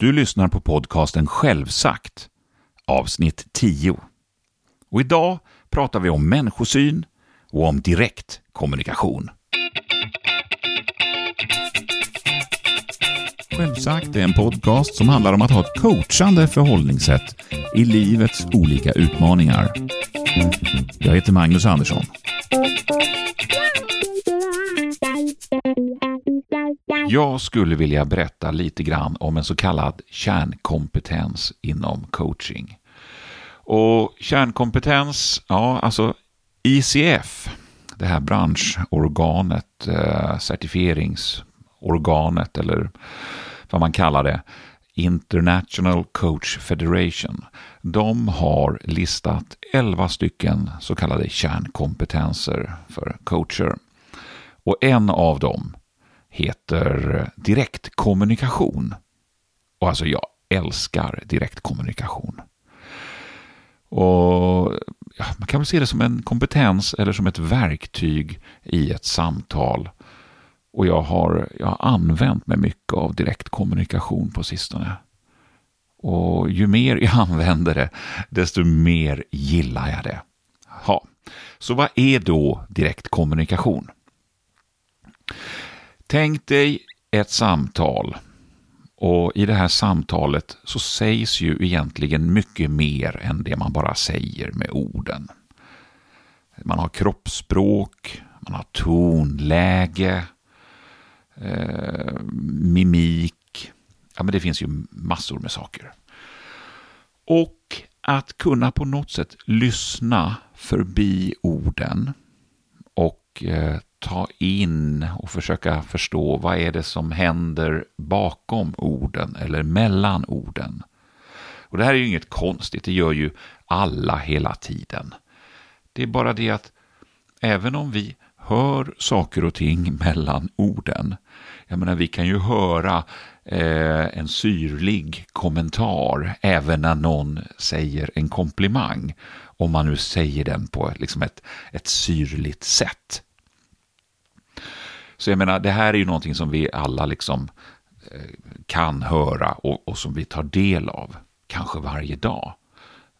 Du lyssnar på podcasten Självsagt, avsnitt 10. Och idag pratar vi om människosyn och om direkt kommunikation. Självsagt är en podcast som handlar om att ha ett coachande förhållningssätt i livets olika utmaningar. Jag heter Magnus Andersson. Jag skulle vilja berätta lite grann om en så kallad kärnkompetens inom coaching. Och kärnkompetens, ja alltså ICF, det här branschorganet, eh, certifieringsorganet eller vad man kallar det, International Coach Federation. De har listat 11 stycken så kallade kärnkompetenser för coacher. Och en av dem heter direktkommunikation. Och alltså jag älskar direktkommunikation. Och ja, Man kan väl se det som en kompetens eller som ett verktyg i ett samtal. Och jag har, jag har använt mig mycket av direktkommunikation på sistone. Och ju mer jag använder det, desto mer gillar jag det. Ha. Så vad är då direktkommunikation? Tänk dig ett samtal och i det här samtalet så sägs ju egentligen mycket mer än det man bara säger med orden. Man har kroppsspråk, man har tonläge, eh, mimik. Ja, men det finns ju massor med saker. Och att kunna på något sätt lyssna förbi orden och eh, ta in och försöka förstå vad är det som händer bakom orden eller mellan orden. Och Det här är ju inget konstigt, det gör ju alla hela tiden. Det är bara det att även om vi hör saker och ting mellan orden, jag menar vi kan ju höra eh, en syrlig kommentar även när någon säger en komplimang, om man nu säger den på liksom ett, ett syrligt sätt. Så jag menar, det här är ju någonting som vi alla liksom eh, kan höra och, och, som vi tar del av, kanske varje dag.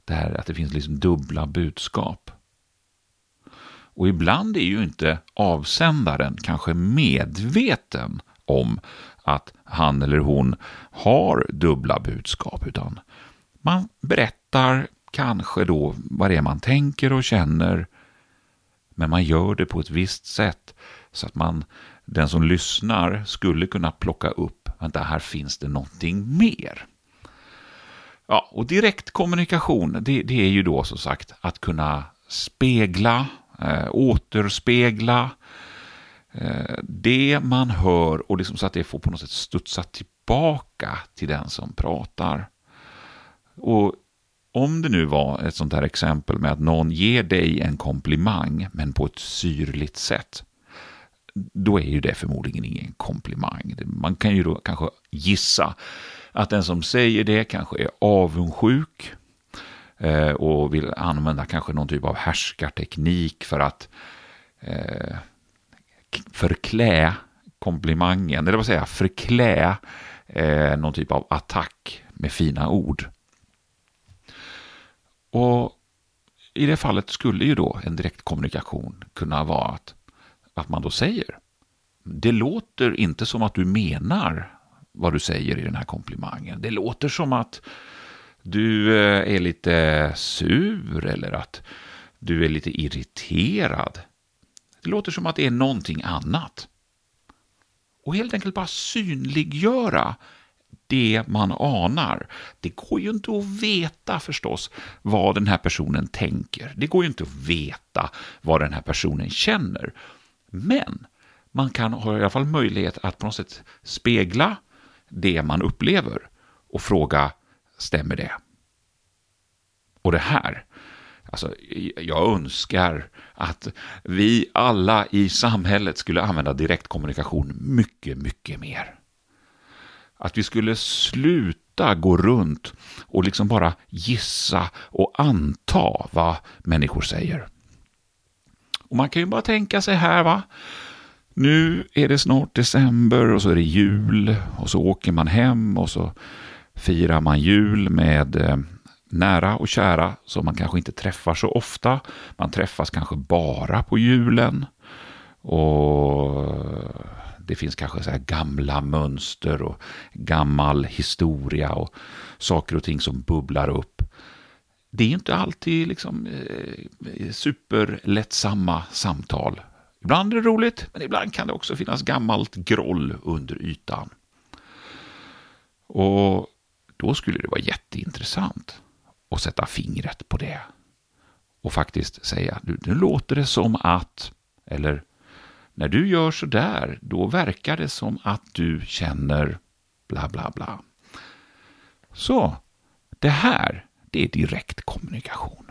Det här att det finns liksom dubbla budskap. Och ibland är ju inte avsändaren kanske medveten om att han eller hon har dubbla budskap, utan man berättar kanske då vad det är man tänker och känner, men man gör det på ett visst sätt så att man, den som lyssnar skulle kunna plocka upp, vänta här finns det någonting mer. Ja, och direktkommunikation, det, det är ju då som sagt att kunna spegla, eh, återspegla eh, det man hör och liksom så att det får på något sätt studsa tillbaka till den som pratar. Och om det nu var ett sånt här exempel med att någon ger dig en komplimang men på ett syrligt sätt, då är ju det förmodligen ingen komplimang. Man kan ju då kanske gissa att den som säger det kanske är avundsjuk eh, och vill använda kanske någon typ av härskarteknik för att eh, förklä komplimangen, eller vad säger jag, förklä eh, någon typ av attack med fina ord. Och i det fallet skulle ju då en direktkommunikation kunna vara att att man då säger. Det låter inte som att du menar vad du säger i den här komplimangen. Det låter som att du eh, är lite sur eller att du är lite irriterad. Det låter som att det är någonting annat. Och helt enkelt bara synliggöra det man anar. Det går ju inte att veta förstås vad den här personen tänker. Det går ju inte att veta vad den här personen känner. Men man kan ha i alla fall möjlighet att på något sätt spegla det man upplever och fråga, stämmer det? Och det här, alltså, jag önskar att vi alla i samhället skulle använda direktkommunikation mycket, mycket mer. Att vi skulle sluta gå runt och liksom bara gissa och anta vad människor säger. Och man kan ju bara tänka sig här va. Nu är det snart december och så är det jul och så åker man hem och så firar man jul med eh, nära och kära som man kanske inte träffar så ofta. Man träffas kanske bara på julen. Och det finns kanske så gamla mönster och gammal historia och saker och ting som bubblar upp. Det är inte alltid liksom eh, superlättsamma samtal. Ibland är det roligt, men ibland kan det också finnas gammalt groll under ytan. Och då skulle det vara jätteintressant att sätta fingret på det. Och faktiskt säga, nu låter det som att, eller när du gör så där, då verkar det som att du känner bla bla bla. Så, det här, det är direkt kommunikation.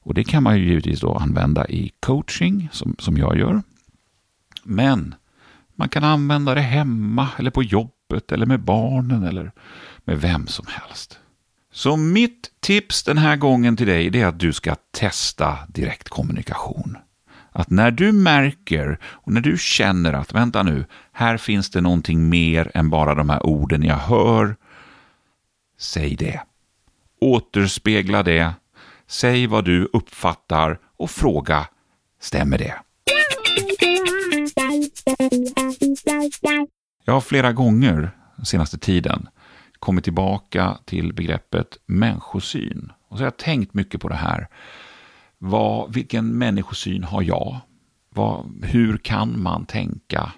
Och det kan man ju givetvis då använda i coaching, som, som jag gör. Men man kan använda det hemma, eller på jobbet, eller med barnen, eller med vem som helst. Så mitt tips den här gången till dig är att du ska testa direktkommunikation. Att när du märker och när du känner att vänta nu, här finns det någonting mer än bara de här orden jag hör. Säg det. Återspegla det. Säg vad du uppfattar och fråga, stämmer det? Jag har flera gånger den senaste tiden kommit tillbaka till begreppet människosyn. Och så har jag tänkt mycket på det här. Vad, vilken människosyn har jag? Vad, hur kan man tänka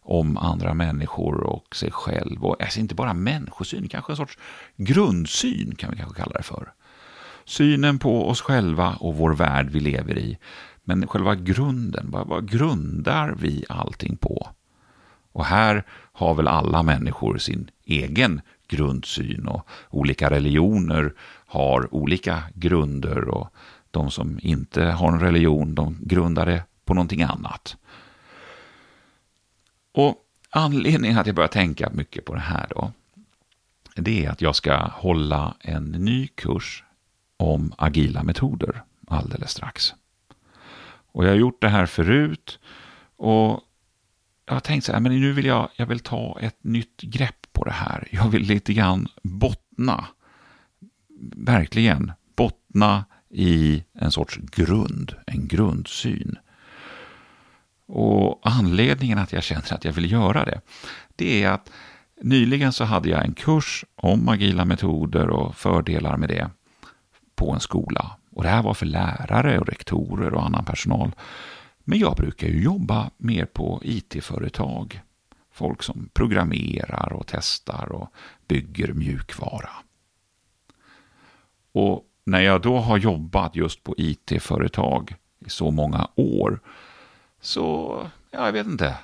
om andra människor och sig själv? Och, alltså inte bara människosyn, kanske en sorts grundsyn kan vi kanske kalla det för. Synen på oss själva och vår värld vi lever i. Men själva grunden, vad, vad grundar vi allting på? Och här har väl alla människor sin egen grundsyn och olika religioner har olika grunder och de som inte har en religion, de grundar det på någonting annat. Och anledningen att jag börjar tänka mycket på det här då, det är att jag ska hålla en ny kurs om agila metoder alldeles strax. Och jag har gjort det här förut och jag har tänkt så här, men nu vill jag, jag vill ta ett nytt grepp på det här. Jag vill lite grann bottna, verkligen bottna i en sorts grund, en grundsyn. Och anledningen att jag känner att jag vill göra det, det är att nyligen så hade jag en kurs om agila metoder och fördelar med det på en skola. Och det här var för lärare och rektorer och annan personal. Men jag brukar ju jobba mer på IT-företag. Folk som programmerar och testar och bygger mjukvara. Och när jag då har jobbat just på IT-företag i så många år, så, ja, jag vet inte,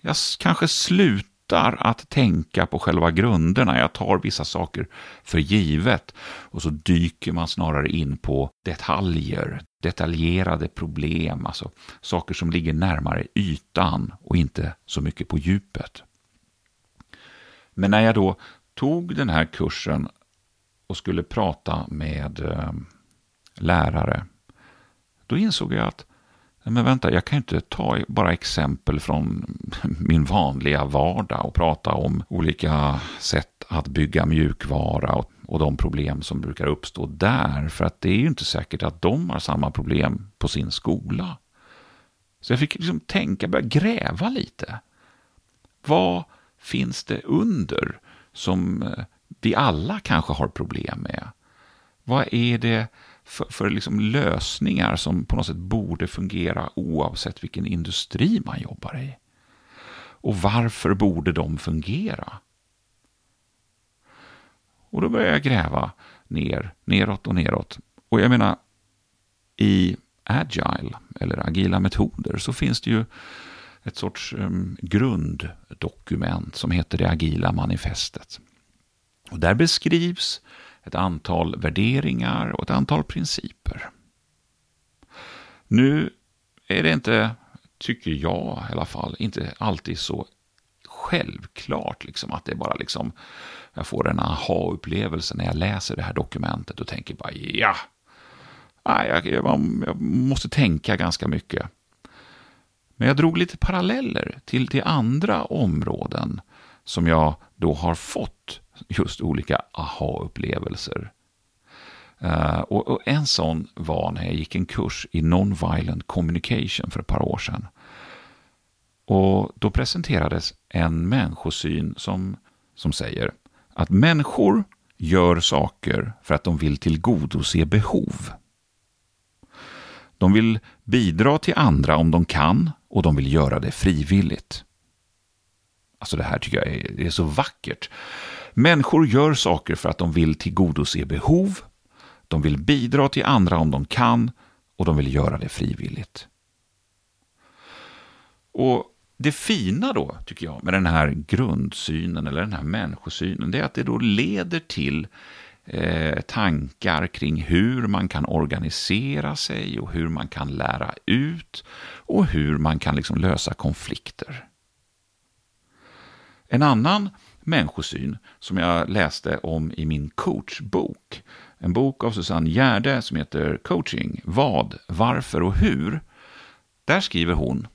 jag kanske slutar att tänka på själva grunderna. Jag tar vissa saker för givet och så dyker man snarare in på detaljer, detaljerade problem, alltså saker som ligger närmare ytan och inte så mycket på djupet. Men när jag då tog den här kursen och skulle prata med eh, lärare, då insåg jag att men vänta, jag kan inte ta bara exempel från min vanliga vardag och prata om olika sätt att bygga mjukvara och, och de problem som brukar uppstå där. För att det är ju inte säkert att de har samma problem på sin skola. Så jag fick liksom tänka, börja gräva lite. Vad finns det under som eh, vi alla kanske har problem med? Vad är det för, för liksom lösningar som på något sätt borde fungera oavsett vilken industri man jobbar i? Och varför borde de fungera? Och då börjar jag gräva ner, neråt och neråt. Och jag menar, i agile, eller agila metoder, så finns det ju ett sorts um, grunddokument som heter det agila manifestet. Och där beskrivs ett antal värderingar och ett antal principer. Nu är det inte, tycker jag i alla fall, inte alltid så självklart liksom att det bara liksom, jag får en aha-upplevelse när jag läser det här dokumentet och tänker bara ja, jag, jag, jag måste tänka ganska mycket. Men jag drog lite paralleller till, till andra områden som jag då har fått just olika aha-upplevelser. Uh, och, och, en sån var när jag gick en kurs i non-violent communication för ett par år sedan. Och då presenterades en människosyn som, som säger att människor gör saker för att de vill tillgodose behov. De vill bidra till andra om de kan och de vill göra det frivilligt. Alltså det här tycker jag är, är så vackert. Människor gör saker för att de vill tillgodose behov, de vill bidra till andra om de kan och de vill göra det frivilligt. Och det fina då, tycker jag, med den här grundsynen eller den här människosynen, det är att det då leder till eh, tankar kring hur man kan organisera sig och hur man kan lära ut och hur man kan liksom lösa konflikter. En annan människosyn som jag läste om i min coachbok, en bok av Susanne Gärde som heter Coaching, vad, varför och hur. Där skriver hon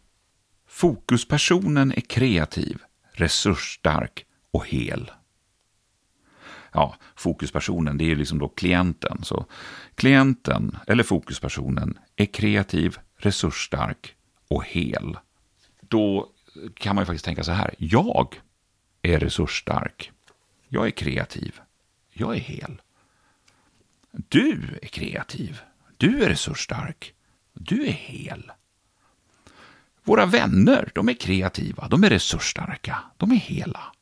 Fokuspersonen är kreativ, resursstark och hel. Ja, fokuspersonen, det är liksom då klienten. Så klienten, eller fokuspersonen, är kreativ, resursstark och hel. Då kan man ju faktiskt tänka så här. Jag är resursstark. Jag är kreativ. Jag är hel. Du är kreativ. Du är resursstark. Du är hel. Våra vänner, de är kreativa, de är resursstarka, de är hela.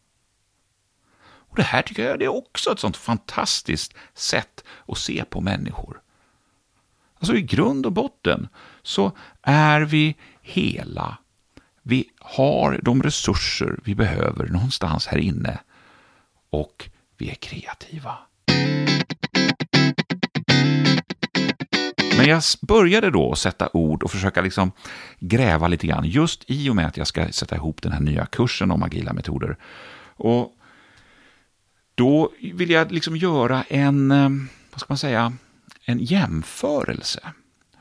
Och Det här tycker jag är också ett sånt fantastiskt sätt att se på människor. Alltså i grund och botten så är vi hela. Vi har de resurser vi behöver någonstans här inne och vi är kreativa. Men jag började då sätta ord och försöka liksom gräva lite grann, just i och med att jag ska sätta ihop den här nya kursen om agila metoder. Och då vill jag liksom göra en, eh, vad ska man säga, en jämförelse.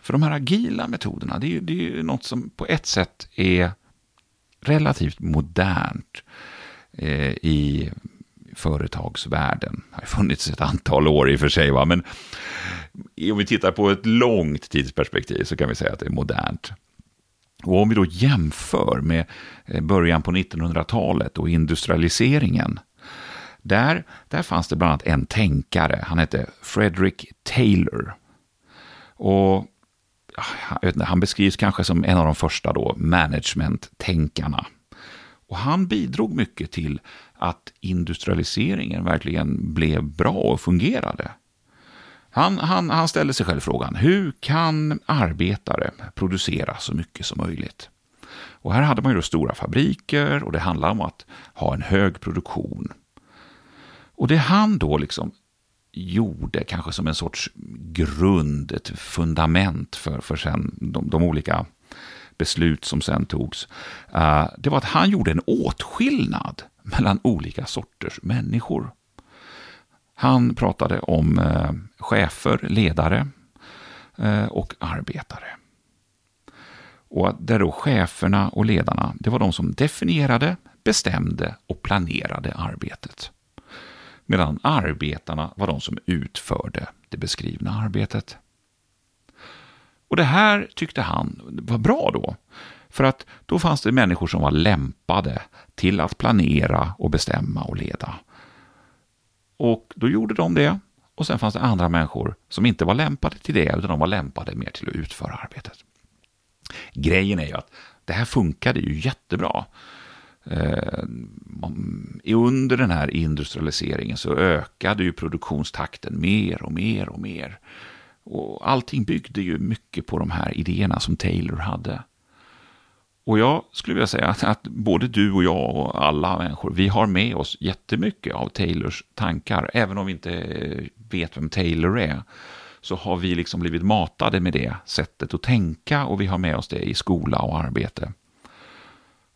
För de här agila metoderna, det är ju, det är ju något som på ett sätt är relativt modernt eh, i företagsvärlden. Det har funnits ett antal år i och för sig, va? men om vi tittar på ett långt tidsperspektiv så kan vi säga att det är modernt. Och om vi då jämför med eh, början på 1900-talet och industrialiseringen, där, där fanns det bland annat en tänkare, han hette Frederick Taylor. Och inte, han beskrivs kanske som en av de första då management-tänkarna. Och han bidrog mycket till att industrialiseringen verkligen blev bra och fungerade. Han, han, han ställde sig själv frågan, hur kan arbetare producera så mycket som möjligt? Och här hade man ju då stora fabriker och det handlade om att ha en hög produktion. Och det han då liksom gjorde, kanske som en sorts grund, ett fundament för, för sen de, de olika beslut som sen togs, uh, det var att han gjorde en åtskillnad mellan olika sorters människor. Han pratade om uh, chefer, ledare uh, och arbetare. Och där då cheferna och ledarna, det var de som definierade, bestämde och planerade arbetet. Medan arbetarna var de som utförde det beskrivna arbetet. Och det här tyckte han var bra då. För att då fanns det människor som var lämpade till att planera och bestämma och leda. Och då gjorde de det. Och sen fanns det andra människor som inte var lämpade till det, utan de var lämpade mer till att utföra arbetet. Grejen är ju att det här funkade ju jättebra. Eh, under den här industrialiseringen så ökade ju produktionstakten mer och mer och mer. Och allting byggde ju mycket på de här idéerna som Taylor hade. Och jag skulle vilja säga att, att, både du och jag och alla människor, vi har med oss jättemycket av Taylors tankar. Även om vi inte eh, vet vem Taylor är, så har vi liksom blivit matade med det sättet att tänka och vi har med oss det i skola och arbete.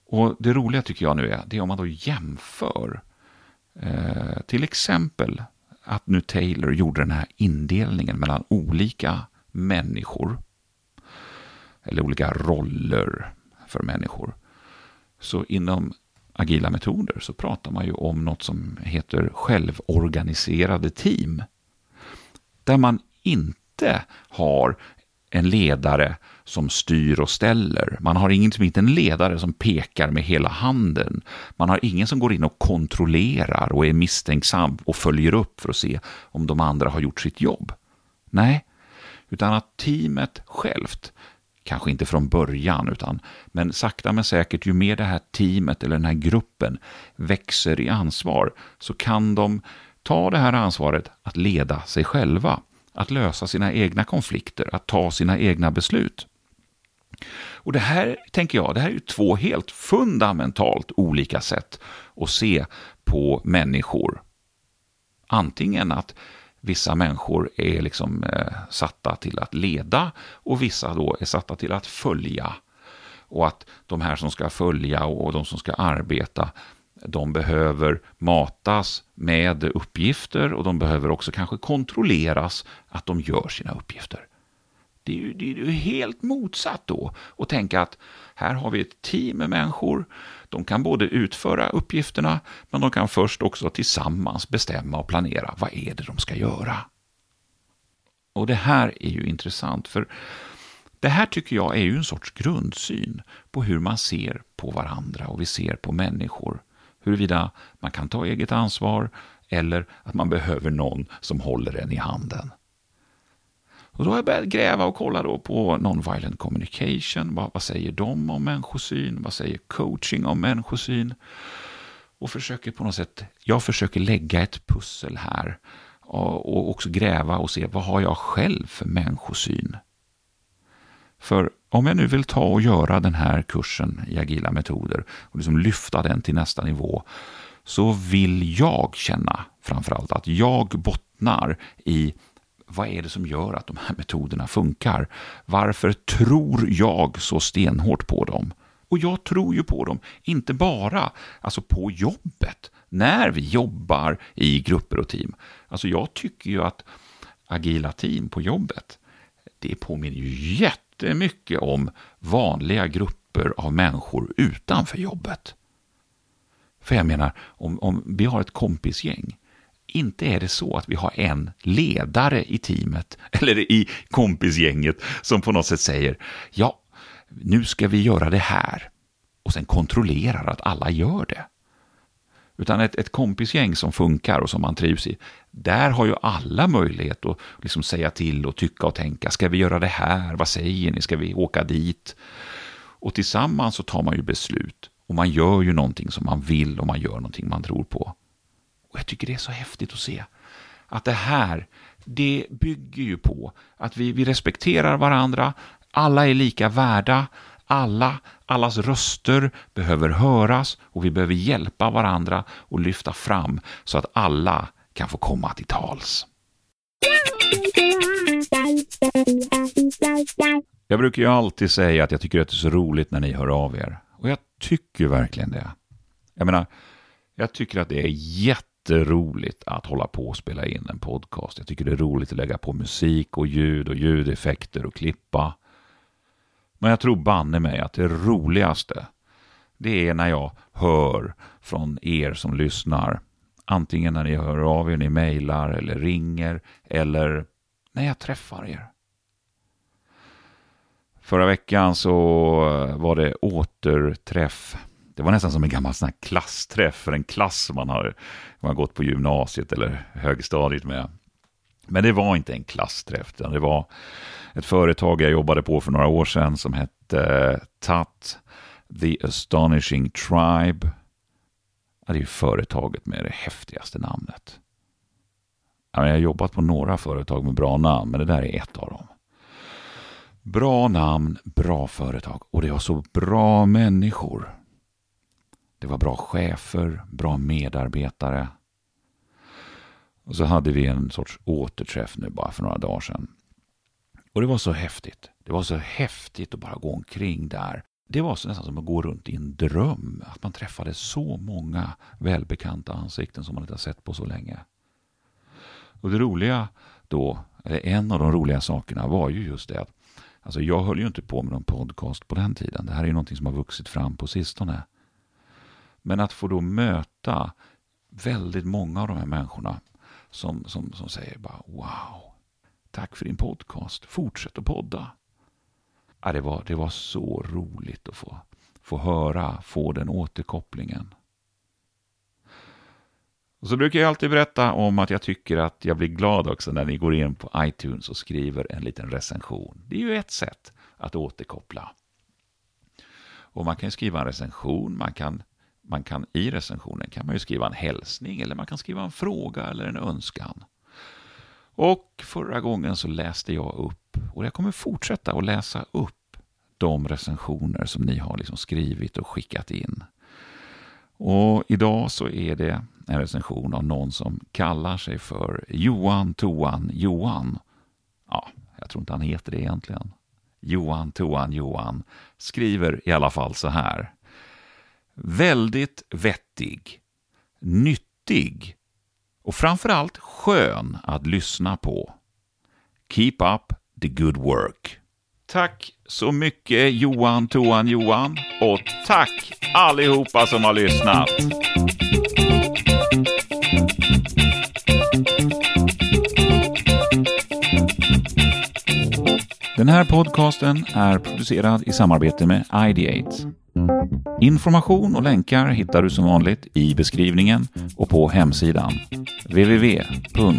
Och det roliga tycker jag nu är, det är om man då jämför eh, till exempel att nu Taylor gjorde den här indelningen mellan olika människor, eller olika roller för människor. Så inom agila metoder så pratar man ju om något som heter självorganiserade team. Där man inte har en ledare som styr och ställer. Man har ingen, inte en ledare som pekar med hela handen. Man har ingen som går in och kontrollerar och är misstänksam och följer upp för att se om de andra har gjort sitt jobb. Nej, utan att teamet självt, kanske inte från början, utan men sakta men säkert, ju mer det här teamet eller den här gruppen växer i ansvar, så kan de ta det här ansvaret att leda sig själva, att lösa sina egna konflikter, att ta sina egna beslut. Och det här, tänker jag, det här är ju två helt fundamentalt olika sätt att se på människor. Antingen att vissa människor är liksom eh, satta till att leda och vissa då är satta till att följa. Och att de här som ska följa och de som ska arbeta, de behöver matas med uppgifter och de behöver också kanske kontrolleras att de gör sina uppgifter. Det är ju, det är ju helt motsatt då att tänka att här har vi ett team med människor. De kan både utföra uppgifterna, men de kan först också tillsammans bestämma och planera vad är det de ska göra. Och det här är ju intressant, för det här tycker jag är ju en sorts grundsyn på hur man ser på varandra och vi ser på människor. Huruvida man kan ta eget ansvar eller att man behöver någon som håller en i handen. Och då har jag börjat gräva och kolla då på non-violent communication. Vad, vad säger de om människosyn? Vad säger coaching om människosyn? Och försöker på något sätt, jag försöker lägga ett pussel här och också gräva och se vad har jag själv för människosyn? För om jag nu vill ta och göra den här kursen i agila metoder och liksom lyfta den till nästa nivå så vill jag känna framförallt att jag bottnar i vad är det som gör att de här metoderna funkar? Varför tror jag så stenhårt på dem? Och jag tror ju på dem, inte bara alltså på jobbet, när vi jobbar i grupper och team. Alltså jag tycker ju att agila team på jobbet, det påminner ju jättemycket om vanliga grupper av människor utanför jobbet. För jag menar, om, om vi har ett kompisgäng inte är det så att vi har en ledare i teamet eller i kompisgänget som på något sätt säger ja, nu ska vi göra det här och sen kontrollerar att alla gör det. Utan ett, ett kompisgäng som funkar och som man trivs i, där har ju alla möjlighet att liksom säga till och tycka och tänka. Ska vi göra det här? Vad säger ni? Ska vi åka dit? Och tillsammans så tar man ju beslut. Och man gör ju någonting som man vill och man gör någonting man tror på. Och jag tycker det är så häftigt att se att det här, det bygger ju på att vi, vi respekterar varandra, alla är lika värda, alla, allas röster behöver höras och vi behöver hjälpa varandra och lyfta fram så att alla kan få komma till tals. Jag brukar ju alltid säga att jag tycker att det är så roligt när ni hör av er. Och jag tycker verkligen det. Jag menar, jag tycker att det är jätteroligt att hålla på och spela in en podcast. Jag tycker det är roligt att lägga på musik och ljud och ljudeffekter och klippa. Men jag tror banne mig att det roligaste, det är när jag hör från er som lyssnar. Antingen när ni hör av er, ni mejlar eller ringer eller när jag träffar er. Förra veckan så var det återträff det var nästan som en gammal sån klassträff för en klass som man har, man har gått på gymnasiet eller högstadiet med. Men det var inte en klassträff, utan det var ett företag jag jobbade på för några år sedan som hette eh, TAT, The Astonishing Tribe. det är ju företaget med det häftigaste namnet. Jag har jobbat på några företag med bra namn, men det där är ett av dem. Bra namn, bra företag och det var så bra människor. Det var bra chefer, bra medarbetare. Och så hade vi en sorts återträff nu bara för några dagar sedan. Och det var så häftigt. Det var så häftigt att bara gå omkring där. Det var så nästan som att gå runt i en dröm. Att man träffade så många välbekanta ansikten som man inte har sett på så länge. Och det roliga då, eller en av de roliga sakerna var ju just det att alltså jag höll ju inte på med någon podcast på den tiden. Det här är ju någonting som har vuxit fram på sistone. Men att få då möta väldigt många av de här människorna som, som, som säger bara wow, tack för din podcast, fortsätt att podda. Ja, det, var, det var så roligt att få, få höra, få den återkopplingen. Och så brukar jag alltid berätta om att jag tycker att jag blir glad också när ni går in på iTunes och skriver en liten recension. Det är ju ett sätt att återkoppla. Och man kan skriva en recension, man kan, man kan i recensionen kan man ju skriva en hälsning eller man kan skriva en fråga eller en önskan. Och förra gången så läste jag upp, och jag kommer fortsätta att läsa upp de recensioner som ni har liksom skrivit och skickat in. Och idag så är det en recension av någon som kallar sig för Johan Toan Johan. Ja, jag tror inte han heter det egentligen. Johan Toan Johan skriver i alla fall så här. Väldigt vettig, nyttig och framförallt skön att lyssna på. Keep up the good work. Tack så mycket Johan Toan Johan och tack allihopa som har lyssnat. Den här podcasten är producerad i samarbete med Ideate. Information och länkar hittar du som vanligt i beskrivningen och på hemsidan www.ideate.se.